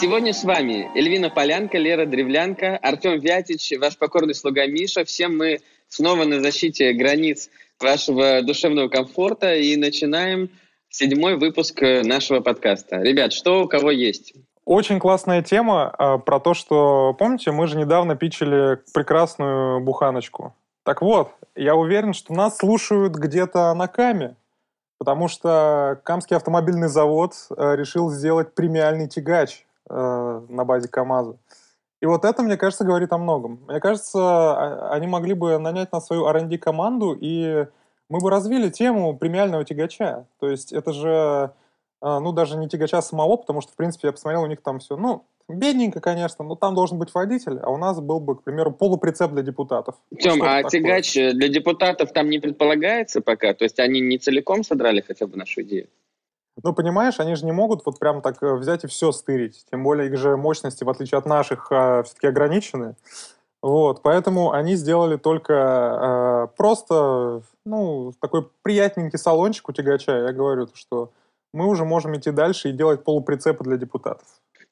Сегодня с вами Эльвина Полянка, Лера Древлянка, Артем Вятич, ваш покорный слуга Миша. Всем мы снова на защите границ вашего душевного комфорта и начинаем седьмой выпуск э, нашего подкаста. Ребят, что у кого есть? Очень классная тема э, про то, что, помните, мы же недавно пичили прекрасную буханочку. Так вот, я уверен, что нас слушают где-то на Каме, потому что Камский автомобильный завод э, решил сделать премиальный тягач э, на базе КАМАЗа. И вот это, мне кажется, говорит о многом. Мне кажется, а, они могли бы нанять на свою R&D команду и мы бы развили тему премиального тягача. То есть это же, а, ну, даже не тягача самого, потому что, в принципе, я посмотрел, у них там все, ну, бедненько, конечно, но там должен быть водитель, а у нас был бы, к примеру, полуприцеп для депутатов. Тем, а такое. тягач для депутатов там не предполагается пока? То есть они не целиком содрали хотя бы нашу идею? Ну, понимаешь, они же не могут вот прям так э, взять и все стырить. Тем более их же мощности, в отличие от наших, а, все-таки ограничены. Вот, поэтому они сделали только э, просто, ну, такой приятненький салончик у тягача. Я говорю, что мы уже можем идти дальше и делать полуприцепы для депутатов.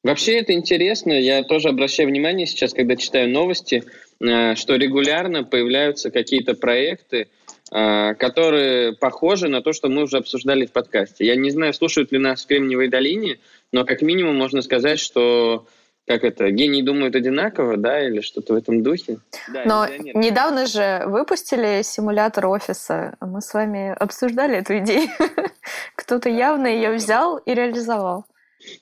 Вообще это интересно. Я тоже обращаю внимание сейчас, когда читаю новости, э, что регулярно появляются какие-то проекты, которые похожи на то, что мы уже обсуждали в подкасте. Я не знаю, слушают ли нас в Кремниевой долине, но как минимум можно сказать, что как это, гении думают одинаково, да, или что-то в этом духе. Но недавно же выпустили симулятор офиса. Мы с вами обсуждали эту идею. Кто-то явно ее взял и реализовал.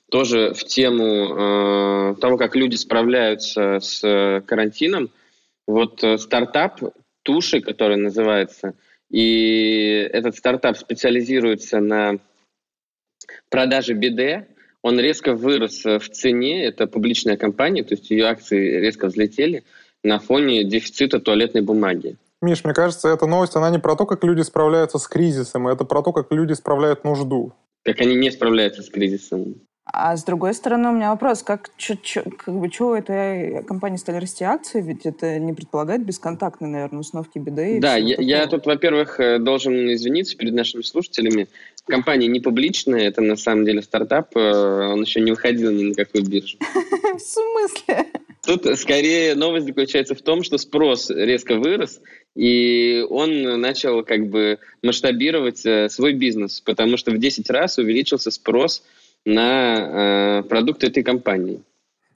Тоже в тему э, того, как люди справляются с э, карантином. Вот э, стартап Туши, который называется, и этот стартап специализируется на продаже биде, он резко вырос в цене, это публичная компания, то есть ее акции резко взлетели на фоне дефицита туалетной бумаги. Миш, мне кажется, эта новость, она не про то, как люди справляются с кризисом, это про то, как люди справляют нужду. Как они не справляются с кризисом. А с другой стороны, у меня вопрос, как, чё, чё, как бы, чего этой компании стали расти акции? Ведь это не предполагает бесконтактной, наверное, установки беды. Да, я, я тут, во-первых, э, должен извиниться перед нашими слушателями. Компания не публичная, это на самом деле стартап, э, он еще не выходил ни на какую биржу. В смысле? Тут скорее новость заключается в том, что спрос резко вырос, и он начал как бы масштабировать э, свой бизнес, потому что в 10 раз увеличился спрос на э, продукты этой компании.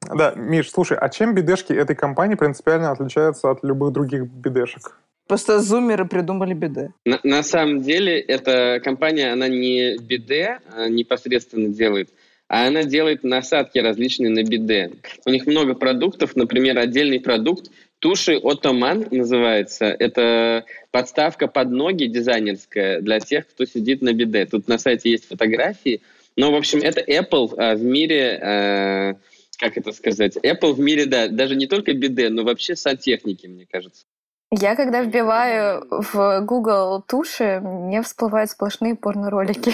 Да, Миш, слушай, а чем бедешки этой компании принципиально отличаются от любых других бедешек? Просто зумеры придумали биде. На, на самом деле, эта компания, она не биде а непосредственно делает, а она делает насадки различные на биде. У них много продуктов, например, отдельный продукт Туши Отоман называется. Это подставка под ноги дизайнерская для тех, кто сидит на биде. Тут на сайте есть фотографии. Но, в общем, это Apple а, в мире, а, как это сказать, Apple в мире, да, даже не только биде, но вообще сантехники, мне кажется. Я когда вбиваю в Google туши, мне всплывают сплошные порно-ролики.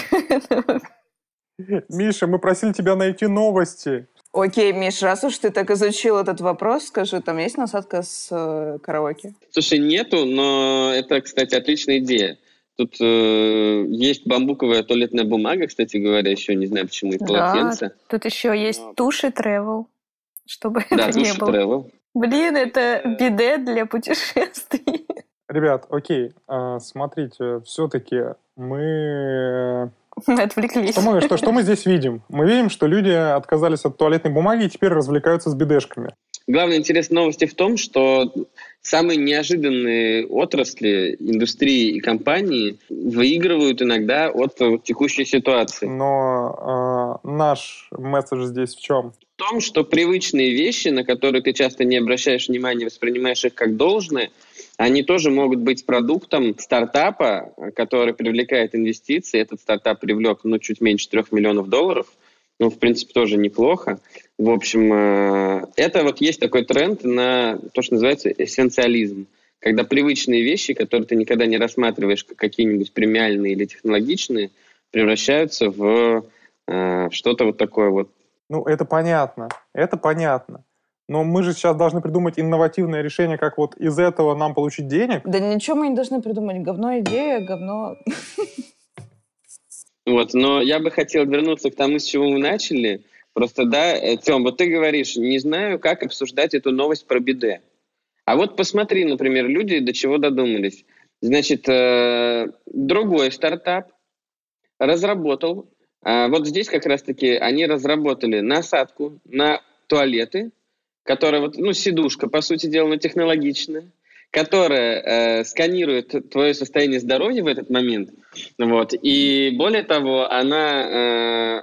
Миша, мы просили тебя найти новости. Окей, Миш, раз уж ты так изучил этот вопрос, скажи, там есть насадка с э, караоке? Слушай, нету, но это, кстати, отличная идея. Тут э, есть бамбуковая туалетная бумага, кстати говоря, еще не знаю почему, и полотенце. Да, тут еще есть туши travel, чтобы да, это не было. Travel. Блин, это биде для путешествий. Ребят, окей, а, смотрите, все-таки мы... Мы отвлеклись. Что мы, что, что мы здесь видим? Мы видим, что люди отказались от туалетной бумаги и теперь развлекаются с бидешками. Главная интересная новость в том, что самые неожиданные отрасли, индустрии и компании выигрывают иногда от текущей ситуации. Но э, наш месседж здесь в чем? В том, что привычные вещи, на которые ты часто не обращаешь внимания, воспринимаешь их как должное, они тоже могут быть продуктом стартапа, который привлекает инвестиции. Этот стартап привлек ну, чуть меньше трех миллионов долларов. Ну, в принципе, тоже неплохо. В общем, э, это вот есть такой тренд на то, что называется эссенциализм. Когда привычные вещи, которые ты никогда не рассматриваешь как какие-нибудь премиальные или технологичные, превращаются в, э, в что-то вот такое вот. Ну, это понятно. Это понятно. Но мы же сейчас должны придумать инновативное решение, как вот из этого нам получить денег. Да ничего мы не должны придумать. Говно идея, говно... Вот, но я бы хотел вернуться к тому, с чего мы начали. Просто, да, э, Тем, вот ты говоришь, не знаю, как обсуждать эту новость про биде. А вот посмотри, например, люди до чего додумались. Значит, э, другой стартап разработал, э, вот здесь как раз-таки они разработали насадку на туалеты, которая вот, ну, сидушка, по сути дела, но технологичная, которая э, сканирует твое состояние здоровья в этот момент, вот, и более того, она э,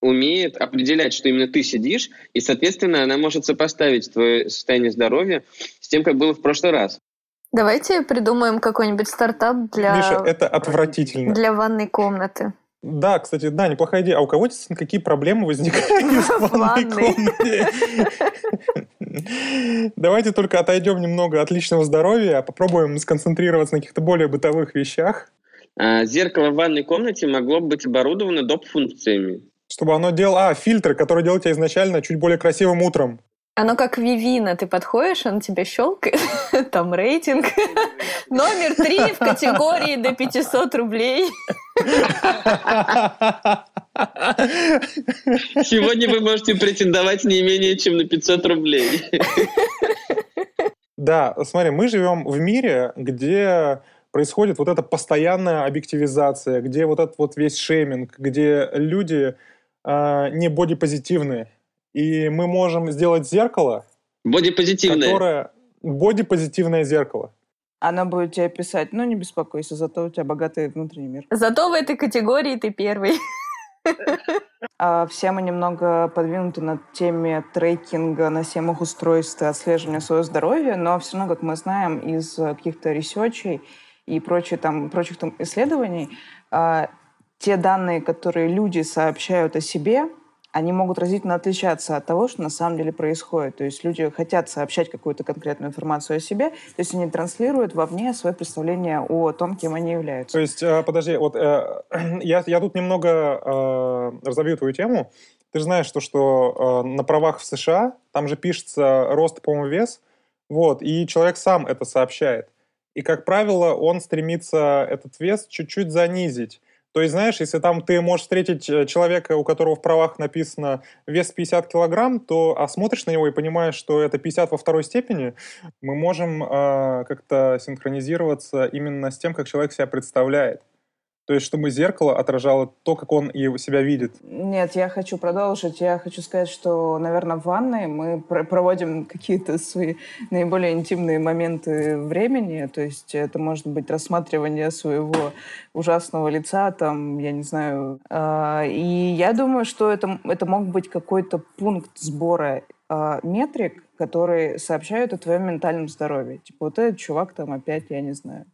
умеет определять, что именно ты сидишь, и, соответственно, она может сопоставить твое состояние здоровья с тем, как было в прошлый раз. Давайте придумаем какой-нибудь стартап для... Миша, это отвратительно. Для ванной комнаты. Да, кстати, да, неплохая идея. А у кого действительно какие проблемы возникают в ванной комнате? Давайте только отойдем немного от личного здоровья, а попробуем сконцентрироваться на каких-то более бытовых вещах. А, зеркало в ванной комнате могло быть оборудовано доп-функциями. Чтобы оно делало... А, фильтр, который делает тебя изначально чуть более красивым утром. Оно как Вивина, ты подходишь, он тебе щелкает, там рейтинг. Номер три в категории до 500 рублей. Сегодня вы можете претендовать не менее чем на 500 рублей. Да, смотри, мы живем в мире, где происходит вот эта постоянная объективизация, где вот этот вот весь шейминг, где люди э, не бодипозитивные, и мы можем сделать зеркало, бодипозитивное, которое бодипозитивное зеркало. Она будет тебе писать, ну не беспокойся, зато у тебя богатый внутренний мир. Зато в этой категории ты первый. А все мы немного подвинуты на теме трекинга на семах устройств и отслеживания своего здоровья, но все равно, как мы знаем из каких-то research ей и прочих там, прочих там исследований, а, те данные, которые люди сообщают о себе, они могут разительно отличаться от того, что на самом деле происходит. То есть люди хотят сообщать какую-то конкретную информацию о себе, то есть они транслируют вовне свое представление о том, кем они являются. То есть, э, подожди, вот э, я, я тут немного э, разовью твою тему. Ты же знаешь, что, что на правах в США там же пишется рост, по-моему, вес, вот, и человек сам это сообщает. И, как правило, он стремится этот вес чуть-чуть занизить. То есть, знаешь, если там ты можешь встретить э, человека, у которого в правах написано вес 50 килограмм, то а смотришь на него и понимаешь, что это 50 во второй степени, мы можем э, как-то синхронизироваться именно с тем, как человек себя представляет. То есть, чтобы зеркало отражало то, как он и себя видит. Нет, я хочу продолжить. Я хочу сказать, что, наверное, в ванной мы пр проводим какие-то свои наиболее интимные моменты времени. То есть это может быть рассматривание своего ужасного лица, там, я не знаю. Э и я думаю, что это, это мог быть какой-то пункт сбора э метрик, которые сообщают о твоем ментальном здоровье. Типа вот этот чувак там опять, я не знаю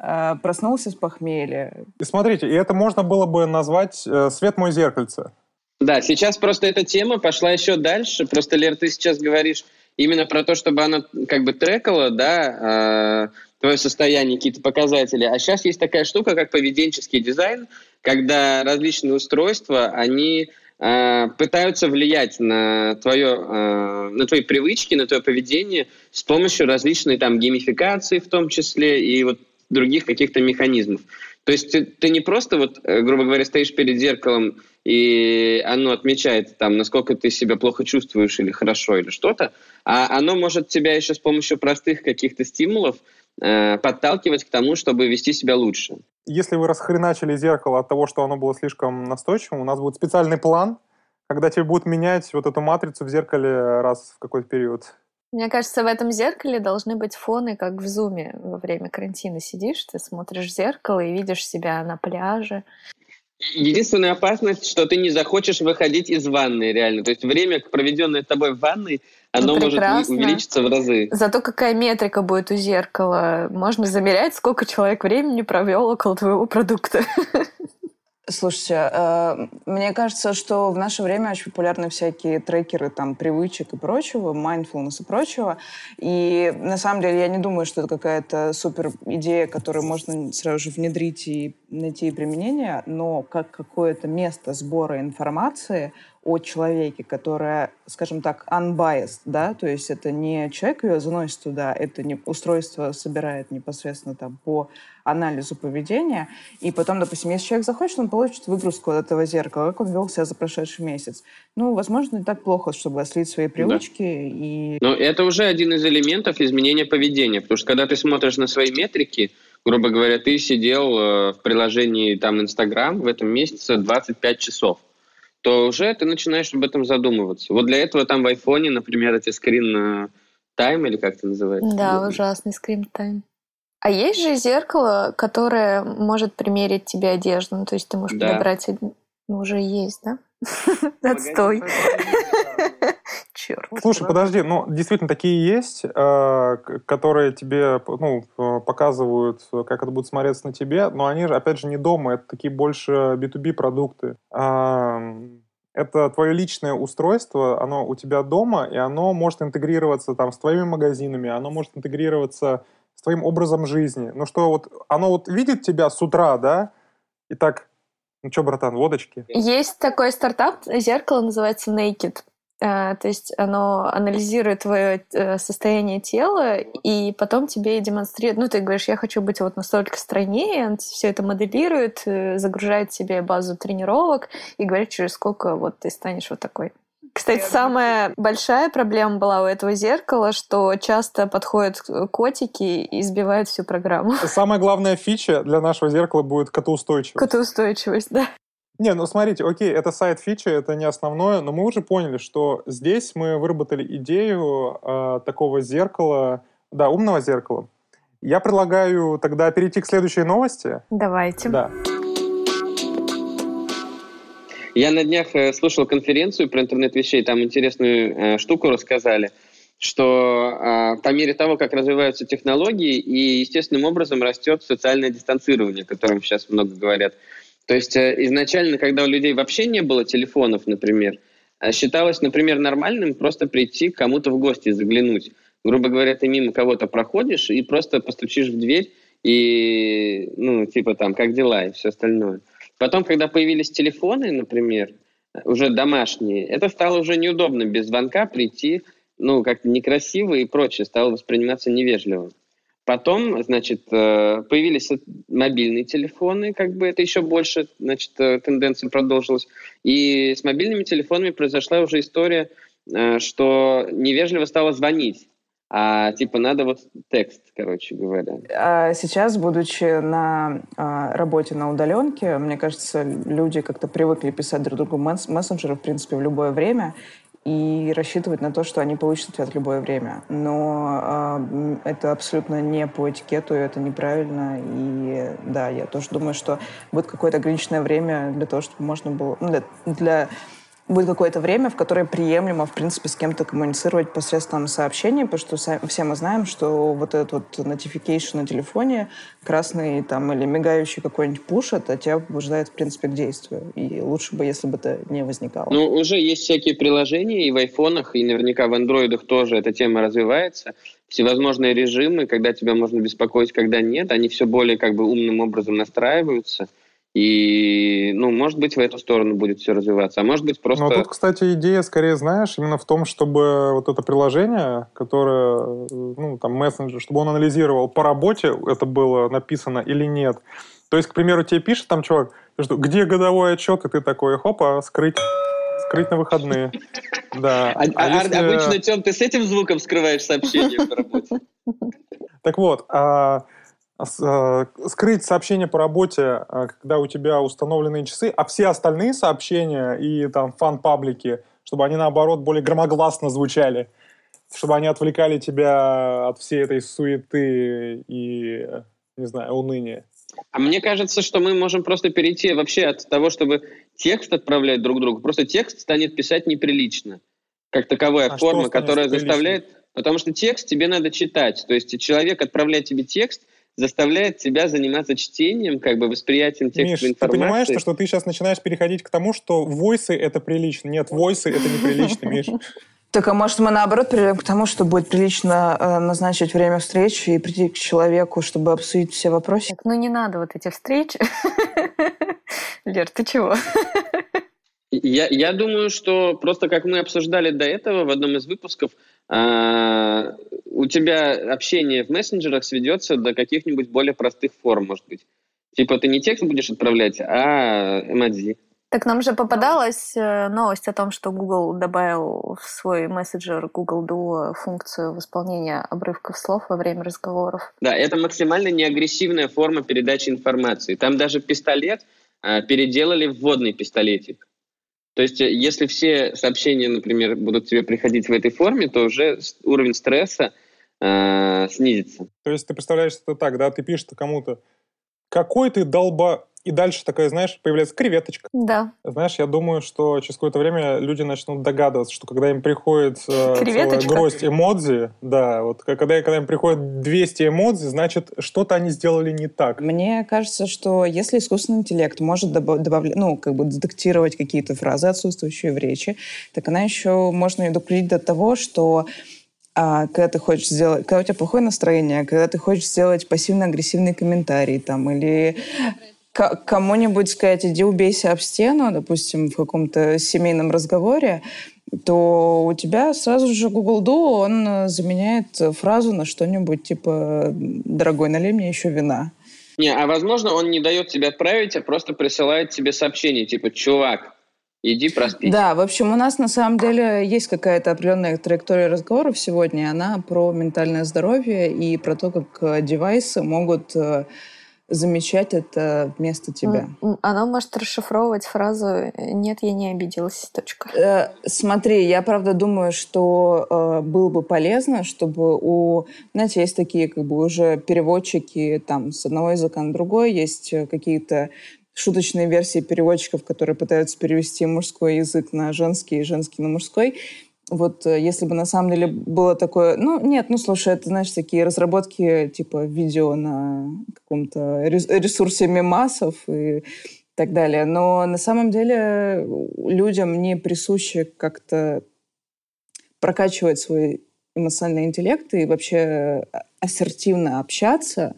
проснулся с похмелья. И смотрите, и это можно было бы назвать э, «Свет мой зеркальце». Да, сейчас просто эта тема пошла еще дальше. Просто, Лер, ты сейчас говоришь именно про то, чтобы она как бы трекала, да, э, твое состояние, какие-то показатели. А сейчас есть такая штука, как поведенческий дизайн, когда различные устройства, они э, пытаются влиять на, твое, э, на твои привычки, на твое поведение с помощью различной там геймификации в том числе и вот других каких-то механизмов. То есть ты, ты не просто, вот, э, грубо говоря, стоишь перед зеркалом, и оно отмечает, там, насколько ты себя плохо чувствуешь или хорошо, или что-то, а оно может тебя еще с помощью простых каких-то стимулов э, подталкивать к тому, чтобы вести себя лучше. Если вы расхреначили зеркало от того, что оно было слишком настойчивым, у нас будет специальный план, когда тебе будут менять вот эту матрицу в зеркале раз в какой-то период. Мне кажется, в этом зеркале должны быть фоны, как в зуме во время карантина сидишь, ты смотришь в зеркало и видишь себя на пляже. Единственная опасность, что ты не захочешь выходить из ванной, реально. То есть время, проведенное тобой в ванной, оно ну, может увеличиться в разы. Зато какая метрика будет у зеркала. Можно замерять, сколько человек времени провел около твоего продукта. Слушайте, э, Мне кажется, что в наше время очень популярны всякие трекеры там привычек и прочего, mindfulness и прочего. И на самом деле я не думаю, что это какая-то супер идея, которую можно сразу же внедрить и найти применение, но как какое-то место сбора информации о человеке, которое, скажем так, unbiased, да, то есть это не человек ее заносит туда, это не устройство собирает непосредственно там по анализу поведения, и потом, допустим, если человек захочет, он получит выгрузку от этого зеркала, как он вел себя за прошедший месяц. Ну, возможно, не так плохо, чтобы слить свои привычки да. и... Но это уже один из элементов изменения поведения, потому что когда ты смотришь на свои метрики, грубо говоря, ты сидел э, в приложении там Инстаграм в этом месяце 25 часов, то уже ты начинаешь об этом задумываться. Вот для этого там в айфоне, например, эти скрин тайм или как это называется? Да, ужасный скрин тайм. А есть же зеркало, которое может примерить тебе одежду. Ну, то есть ты можешь да. подобрать... Ну, уже есть, да? Отстой. Черт. Слушай, подожди, ну, действительно, такие есть, э, которые тебе, ну, показывают, как это будет смотреться на тебе, но они же, опять же, не дома, это такие больше B2B продукты. Это твое личное устройство, оно у тебя дома, и оно может интегрироваться там с твоими магазинами, оно может интегрироваться с твоим образом жизни. Ну что, вот оно вот видит тебя с утра, да, и так, ну что, братан, водочки? Есть такой стартап, зеркало называется Naked. А, то есть оно анализирует твое э, состояние тела и потом тебе демонстрирует. Ну, ты говоришь, я хочу быть вот настолько стройнее, он все это моделирует, э, загружает себе базу тренировок и говорит, через сколько вот ты станешь вот такой. Кстати, самая большая проблема была у этого зеркала, что часто подходят котики и сбивают всю программу. Самая главная фича для нашего зеркала будет котоустойчивость. Котоустойчивость, да. Не, ну смотрите, окей, это сайт фича, это не основное, но мы уже поняли, что здесь мы выработали идею э, такого зеркала, да, умного зеркала. Я предлагаю тогда перейти к следующей новости. Давайте. Да. Я на днях э, слушал конференцию про интернет вещей, там интересную э, штуку рассказали, что э, по мере того, как развиваются технологии, и естественным образом растет социальное дистанцирование, о котором сейчас много говорят. То есть э, изначально, когда у людей вообще не было телефонов, например, э, считалось, например, нормальным просто прийти к кому-то в гости, заглянуть. Грубо говоря, ты мимо кого-то проходишь и просто постучишь в дверь и, ну, типа там, как дела и все остальное. Потом, когда появились телефоны, например, уже домашние, это стало уже неудобно без звонка прийти, ну, как-то некрасиво и прочее, стало восприниматься невежливо. Потом, значит, э, появились мобильные телефоны, как бы это еще больше, значит, э, тенденция продолжилась. И с мобильными телефонами произошла уже история, э, что невежливо стало звонить а типа надо вот текст, короче говоря. А сейчас, будучи на а, работе на удаленке, мне кажется, люди как-то привыкли писать друг другу мессенджеры, в принципе, в любое время и рассчитывать на то, что они получат ответ в любое время. Но э, это абсолютно не по этикету, это неправильно. И да, я тоже думаю, что будет какое-то ограниченное время для того, чтобы можно было... Ну, для, для будет какое-то время, в которое приемлемо, в принципе, с кем-то коммуницировать посредством сообщений, потому что все мы знаем, что вот этот вот notification на телефоне, красный там или мигающий какой-нибудь пуш, это тебя побуждает, в принципе, к действию. И лучше бы, если бы это не возникало. Ну, уже есть всякие приложения и в айфонах, и наверняка в андроидах тоже эта тема развивается. Всевозможные режимы, когда тебя можно беспокоить, когда нет, они все более как бы умным образом настраиваются – и, ну, может быть, в эту сторону будет все развиваться, а может быть просто... Ну, тут, кстати, идея, скорее, знаешь, именно в том, чтобы вот это приложение, которое, ну, там, мессенджер, чтобы он анализировал по работе, это было написано или нет. То есть, к примеру, тебе пишет там чувак, где годовой отчет, и ты такой, хопа, скрыть скрыть на выходные. Да. А, а, а если... Обычно, Тем, ты с этим звуком скрываешь сообщение по работе? Так вот, а скрыть сообщение по работе, э, когда у тебя установленные часы, а все остальные сообщения и там фан-паблики, чтобы они наоборот более громогласно звучали, чтобы они отвлекали тебя от всей этой суеты и, не знаю, уныния. А мне кажется, что мы можем просто перейти вообще от того, чтобы текст отправлять друг другу. Просто текст станет писать неприлично. Как таковая а форма, которая заставляет... Потому что текст тебе надо читать. То есть человек отправляет тебе текст, заставляет тебя заниматься чтением, как бы восприятием текстовой Миш, информации. ты понимаешь, что, что ты сейчас начинаешь переходить к тому, что войсы — это прилично. Нет, войсы — это неприлично, Миш. Так, а может, мы наоборот перейдем к тому, что будет прилично э, назначить время встречи и прийти к человеку, чтобы обсудить все вопросы? Так, ну не надо вот эти встречи. Лер, ты чего? Я, я думаю, что просто как мы обсуждали до этого в одном из выпусков, у тебя общение в мессенджерах сведется до каких-нибудь более простых форм, может быть. Типа ты не текст будешь отправлять, а эмодзи. Так нам же попадалась э, новость о том, что Google добавил в свой мессенджер Google Duo функцию восполнения обрывков слов во время разговоров. Да, это максимально неагрессивная форма передачи информации. Там даже пистолет э, переделали в водный пистолетик. То есть, э, если все сообщения, например, будут тебе приходить в этой форме, то уже уровень стресса э, снизится. То есть ты представляешь это так, да, ты пишешь кому-то, какой ты долба и дальше такая, знаешь, появляется креветочка. Да. Знаешь, я думаю, что через какое-то время люди начнут догадываться, что когда им приходит э, целая гроздь эмодзи, да, вот когда, когда им приходит 200 эмодзи, значит, что-то они сделали не так. Мне кажется, что если искусственный интеллект может добавлять, ну, как бы детектировать какие-то фразы, отсутствующие в речи, так она еще можно ее допустить до того, что а, когда ты хочешь сделать, когда у тебя плохое настроение, когда ты хочешь сделать пассивно-агрессивный комментарий там, или кому-нибудь сказать, иди убейся об стену, допустим, в каком-то семейном разговоре, то у тебя сразу же Google Duo, он заменяет фразу на что-нибудь типа «Дорогой, налей мне еще вина». Не, а возможно, он не дает тебе отправить, а просто присылает тебе сообщение, типа «Чувак, Иди проспись. Да, в общем, у нас на самом деле есть какая-то определенная траектория разговоров сегодня. Она про ментальное здоровье и про то, как девайсы могут э, замечать это вместо тебя. Она может расшифровывать фразу «нет, я не обиделась», точка. Э, смотри, я правда думаю, что э, было бы полезно, чтобы у... Знаете, есть такие как бы уже переводчики там с одного языка на другой, есть э, какие-то шуточные версии переводчиков, которые пытаются перевести мужской язык на женский и женский на мужской вот э, если бы на самом деле было такое... Ну, нет, ну, слушай, это, знаешь, такие разработки типа видео на каком-то ресурсе мемасов и так далее. Но на самом деле людям не присуще как-то прокачивать свой эмоциональный интеллект и вообще ассертивно общаться.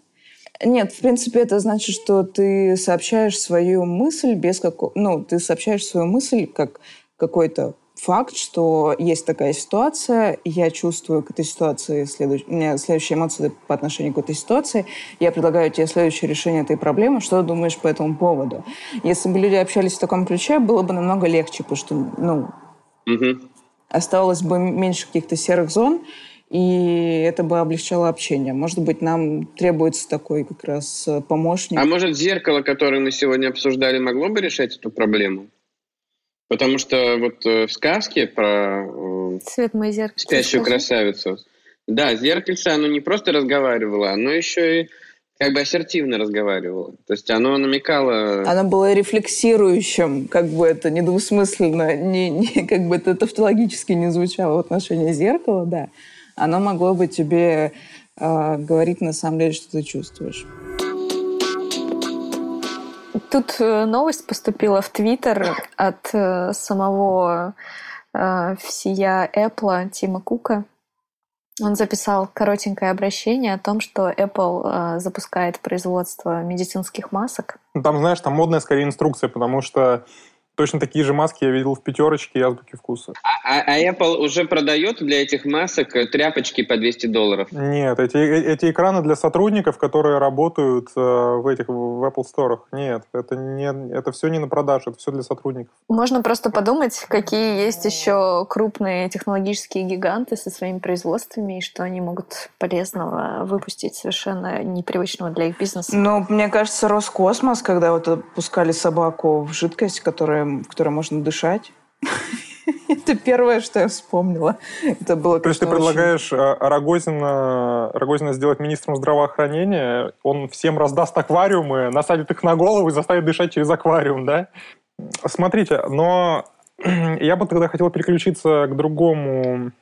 Нет, в принципе, это значит, что ты сообщаешь свою мысль без какого... Ну, ты сообщаешь свою мысль как какой-то факт, что есть такая ситуация, я чувствую к этой ситуации, следующ... у меня следующие эмоции по отношению к этой ситуации, я предлагаю тебе следующее решение этой проблемы, что ты думаешь по этому поводу? Если бы люди общались в таком ключе, было бы намного легче, потому что, ну, угу. оставалось бы меньше каких-то серых зон, и это бы облегчало общение. Может быть, нам требуется такой как раз помощник. А может, зеркало, которое мы сегодня обсуждали, могло бы решать эту проблему? Потому что вот э, в сказке про э, Цвет мой зеркальце, спящую скажи. красавицу, да, зеркальце, оно не просто разговаривало, оно еще и как бы ассертивно разговаривало. То есть оно намекало... Оно было рефлексирующим, как бы это недвусмысленно, не, не, как бы это тавтологически не звучало в отношении зеркала, да. Оно могло бы тебе э, говорить на самом деле, что ты чувствуешь. Тут э, новость поступила в Твиттер от э, самого э, всея Apple Тима Кука. Он записал коротенькое обращение о том, что Apple запускает производство медицинских масок. Там, знаешь, там модная скорее инструкция, потому что Точно такие же маски я видел в пятерочке и азбуке вкуса. А, а Apple уже продает для этих масок тряпочки по 200 долларов? Нет, эти, э, эти экраны для сотрудников, которые работают э, в этих в Apple Store. Нет, это, не, это все не на продажу, это все для сотрудников. Можно просто подумать, какие есть еще крупные технологические гиганты со своими производствами, и что они могут полезного выпустить совершенно непривычного для их бизнеса. Ну, мне кажется, Роскосмос, когда вот пускали собаку в жидкость, которая в которой можно дышать. Это первое, что я вспомнила. Это было, То есть ты предлагаешь очень... Рогозина, Рогозина сделать министром здравоохранения, он всем раздаст аквариумы, насадит их на голову и заставит дышать через аквариум, да? Смотрите, но я бы тогда хотел переключиться к другому,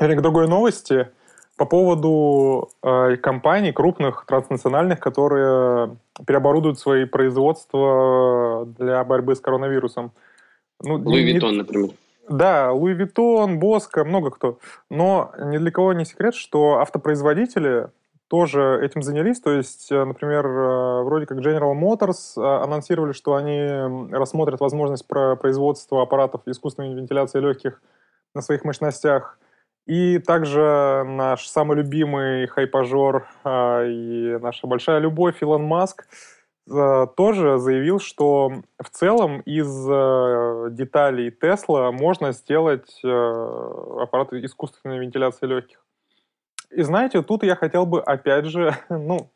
или к другой новости. По поводу э, компаний крупных, транснациональных, которые переоборудуют свои производства для борьбы с коронавирусом. Ну, Louis Vuitton, например. Да, Louis Vuitton, Bosco, много кто. Но ни для кого не секрет, что автопроизводители тоже этим занялись. То есть, э, например, э, вроде как General Motors э, анонсировали, что они рассмотрят возможность производства аппаратов искусственной вентиляции легких на своих мощностях. И также наш самый любимый хайпажор и наша большая любовь Илон Маск тоже заявил, что в целом из деталей Тесла можно сделать аппарат искусственной вентиляции легких. И знаете, тут я хотел бы опять же, ну,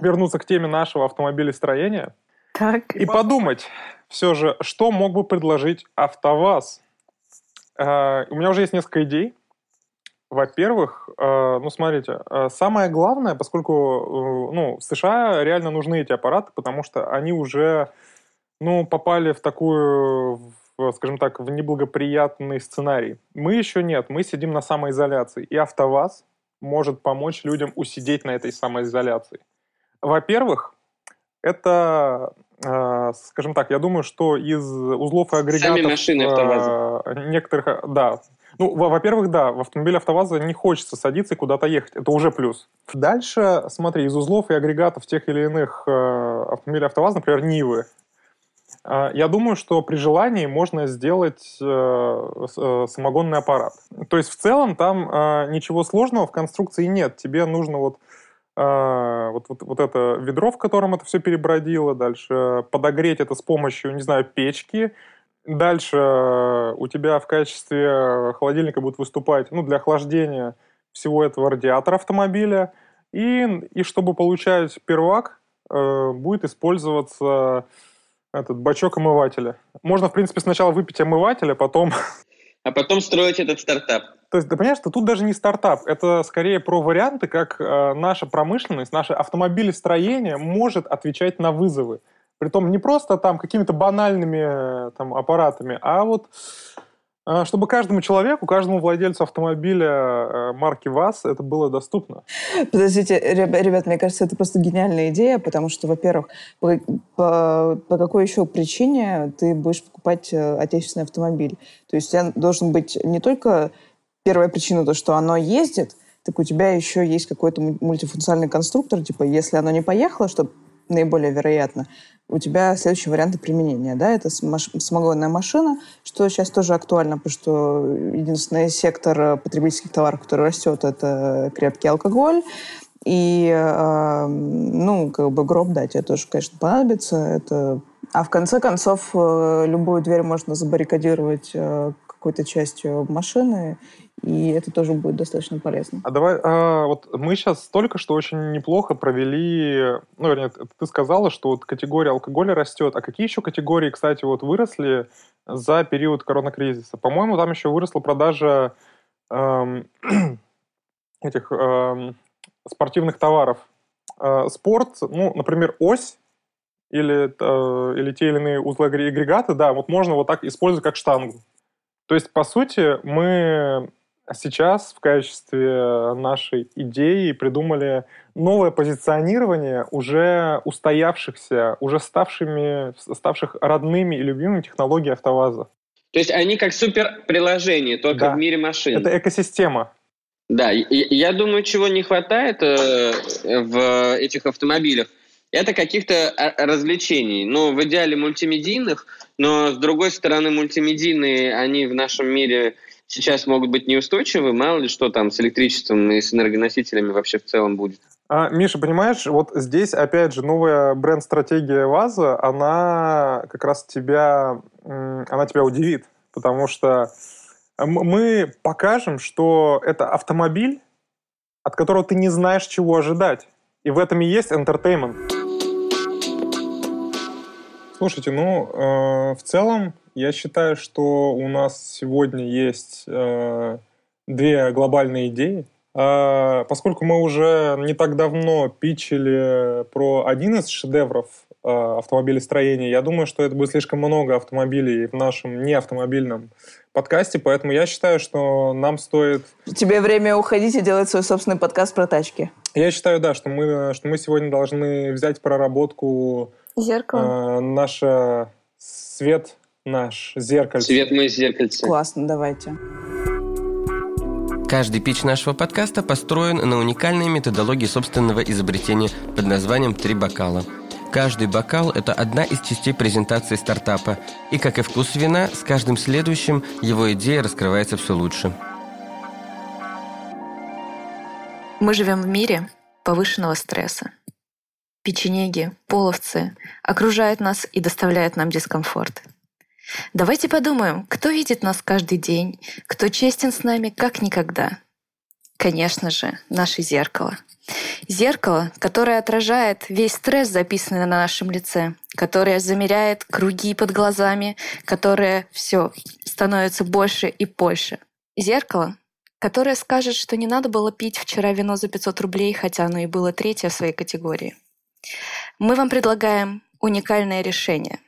вернуться к теме нашего автомобилестроения так. и подумать все же, что мог бы предложить АвтоВАЗ. У меня уже есть несколько идей. Во-первых, э, ну смотрите, э, самое главное, поскольку ну, в США реально нужны эти аппараты, потому что они уже ну, попали в такую, в, скажем так, в неблагоприятный сценарий. Мы еще нет, мы сидим на самоизоляции. И АвтоВАЗ может помочь людям усидеть на этой самоизоляции? Во-первых, это, э, скажем так, я думаю, что из узлов и агрегатов... Сами машины АвтоВАЗа. Э, некоторых, да. Ну, во-первых, да, в автомобиле АвтоВАЗа не хочется садиться и куда-то ехать. Это уже плюс. Дальше, смотри, из узлов и агрегатов тех или иных э, автомобилей АвтоВАЗа, например, Нивы, а, я думаю, что при желании можно сделать э, э, самогонный аппарат. То есть в целом там э, ничего сложного в конструкции нет. Тебе нужно вот вот, вот, вот это ведро, в котором это все перебродило, дальше подогреть это с помощью, не знаю, печки, дальше у тебя в качестве холодильника будет выступать, ну, для охлаждения всего этого радиатора автомобиля, и, и чтобы получать первак, будет использоваться этот бачок омывателя. Можно, в принципе, сначала выпить омыватель, а потом... А потом строить этот стартап. То есть, ты понимаешь, что тут даже не стартап, это скорее про варианты, как э, наша промышленность, наше автомобилестроение может отвечать на вызовы. Притом не просто там какими-то банальными э, там, аппаратами, а вот а, чтобы каждому человеку, каждому владельцу автомобиля э, марки ВАЗ это было доступно. Подождите, ребят, мне кажется, это просто гениальная идея, потому что, во-первых, по, по, по какой еще причине ты будешь покупать э, отечественный автомобиль? То есть у тебя должен быть не только первая причина, то, что оно ездит, так у тебя еще есть какой-то мультифункциональный конструктор, типа, если оно не поехало, что наиболее вероятно, у тебя следующие варианты применения. Да? Это самогонная машина, что сейчас тоже актуально, потому что единственный сектор э, потребительских товаров, который растет, это крепкий алкоголь. И, э, ну, как бы гроб, да, тебе тоже, конечно, понадобится. Это... А в конце концов, э, любую дверь можно забаррикадировать э, какой-то частью машины и это тоже будет достаточно полезно. А давай, а, вот мы сейчас только что очень неплохо провели, ну, вернее, ты сказала, что вот категория алкоголя растет, а какие еще категории, кстати, вот выросли за период коронакризиса? По-моему, там еще выросла продажа эм, этих эм, спортивных товаров. Э, спорт, ну, например, ось или, э, или те или иные узлы агрегаты, да, вот можно вот так использовать как штангу. То есть, по сути, мы а сейчас в качестве нашей идеи придумали новое позиционирование уже устоявшихся, уже ставшими, ставших родными и любимыми технологий АвтоВАЗа. То есть они как супер приложение, только да. в мире машин. Это экосистема. Да, я думаю, чего не хватает э, в этих автомобилях, это каких-то а, развлечений. Ну, в идеале мультимедийных, но с другой стороны, мультимедийные, они в нашем мире сейчас могут быть неустойчивы, мало ли что там с электричеством и с энергоносителями вообще в целом будет. А, Миша, понимаешь, вот здесь, опять же, новая бренд-стратегия ВАЗа, она как раз тебя, она тебя удивит, потому что мы покажем, что это автомобиль, от которого ты не знаешь, чего ожидать. И в этом и есть entertainment. Слушайте, ну, э, в целом я считаю, что у нас сегодня есть э, две глобальные идеи. э, поскольку мы уже не так давно питчили про один из шедевров э, автомобилестроения, я думаю, что это будет слишком много автомобилей в нашем неавтомобильном подкасте, поэтому я считаю, что нам стоит... Тебе время уходить и делать свой собственный подкаст про тачки. Я считаю, да, что мы, что мы сегодня должны взять проработку Зеркало. э, наше свет наш, зеркальце. Мы зеркальце. Классно, давайте. Каждый пич нашего подкаста построен на уникальной методологии собственного изобретения под названием «Три бокала». Каждый бокал – это одна из частей презентации стартапа, и, как и вкус вина, с каждым следующим его идея раскрывается все лучше. Мы живем в мире повышенного стресса. Печенеги, половцы окружают нас и доставляют нам дискомфорт. Давайте подумаем, кто видит нас каждый день, кто честен с нами как никогда. Конечно же, наше зеркало. Зеркало, которое отражает весь стресс, записанный на нашем лице, которое замеряет круги под глазами, которое все становится больше и больше. Зеркало, которое скажет, что не надо было пить вчера вино за 500 рублей, хотя оно и было третье в своей категории. Мы вам предлагаем уникальное решение.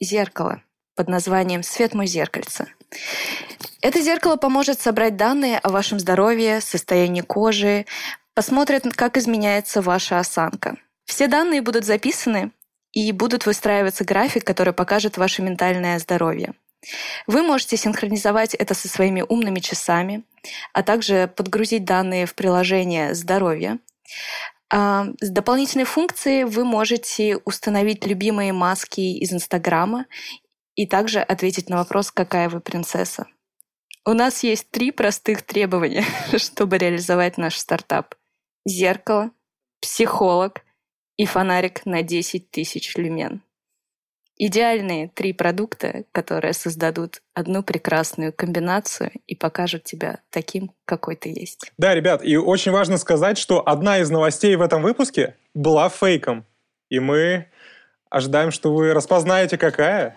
Зеркало под названием «Свет мой зеркальце». Это зеркало поможет собрать данные о вашем здоровье, состоянии кожи, посмотрит, как изменяется ваша осанка. Все данные будут записаны и будут выстраиваться график, который покажет ваше ментальное здоровье. Вы можете синхронизовать это со своими умными часами, а также подгрузить данные в приложение «Здоровье». А, с дополнительной функцией вы можете установить любимые маски из Инстаграма и также ответить на вопрос, какая вы принцесса. У нас есть три простых требования, чтобы реализовать наш стартап. Зеркало, психолог и фонарик на 10 тысяч люмен. Идеальные три продукта, которые создадут одну прекрасную комбинацию и покажут тебя таким, какой ты есть. Да, ребят, и очень важно сказать, что одна из новостей в этом выпуске была фейком. И мы ожидаем, что вы распознаете, какая.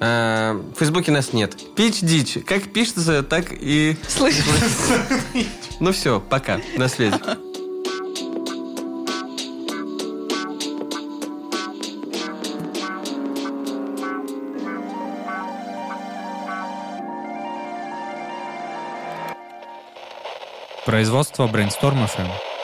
Э, в Фейсбуке нас нет. Пич дичь. Как пишется, так и... Слышишь? Ну все, пока. На связи. Производство Brainstorm FM.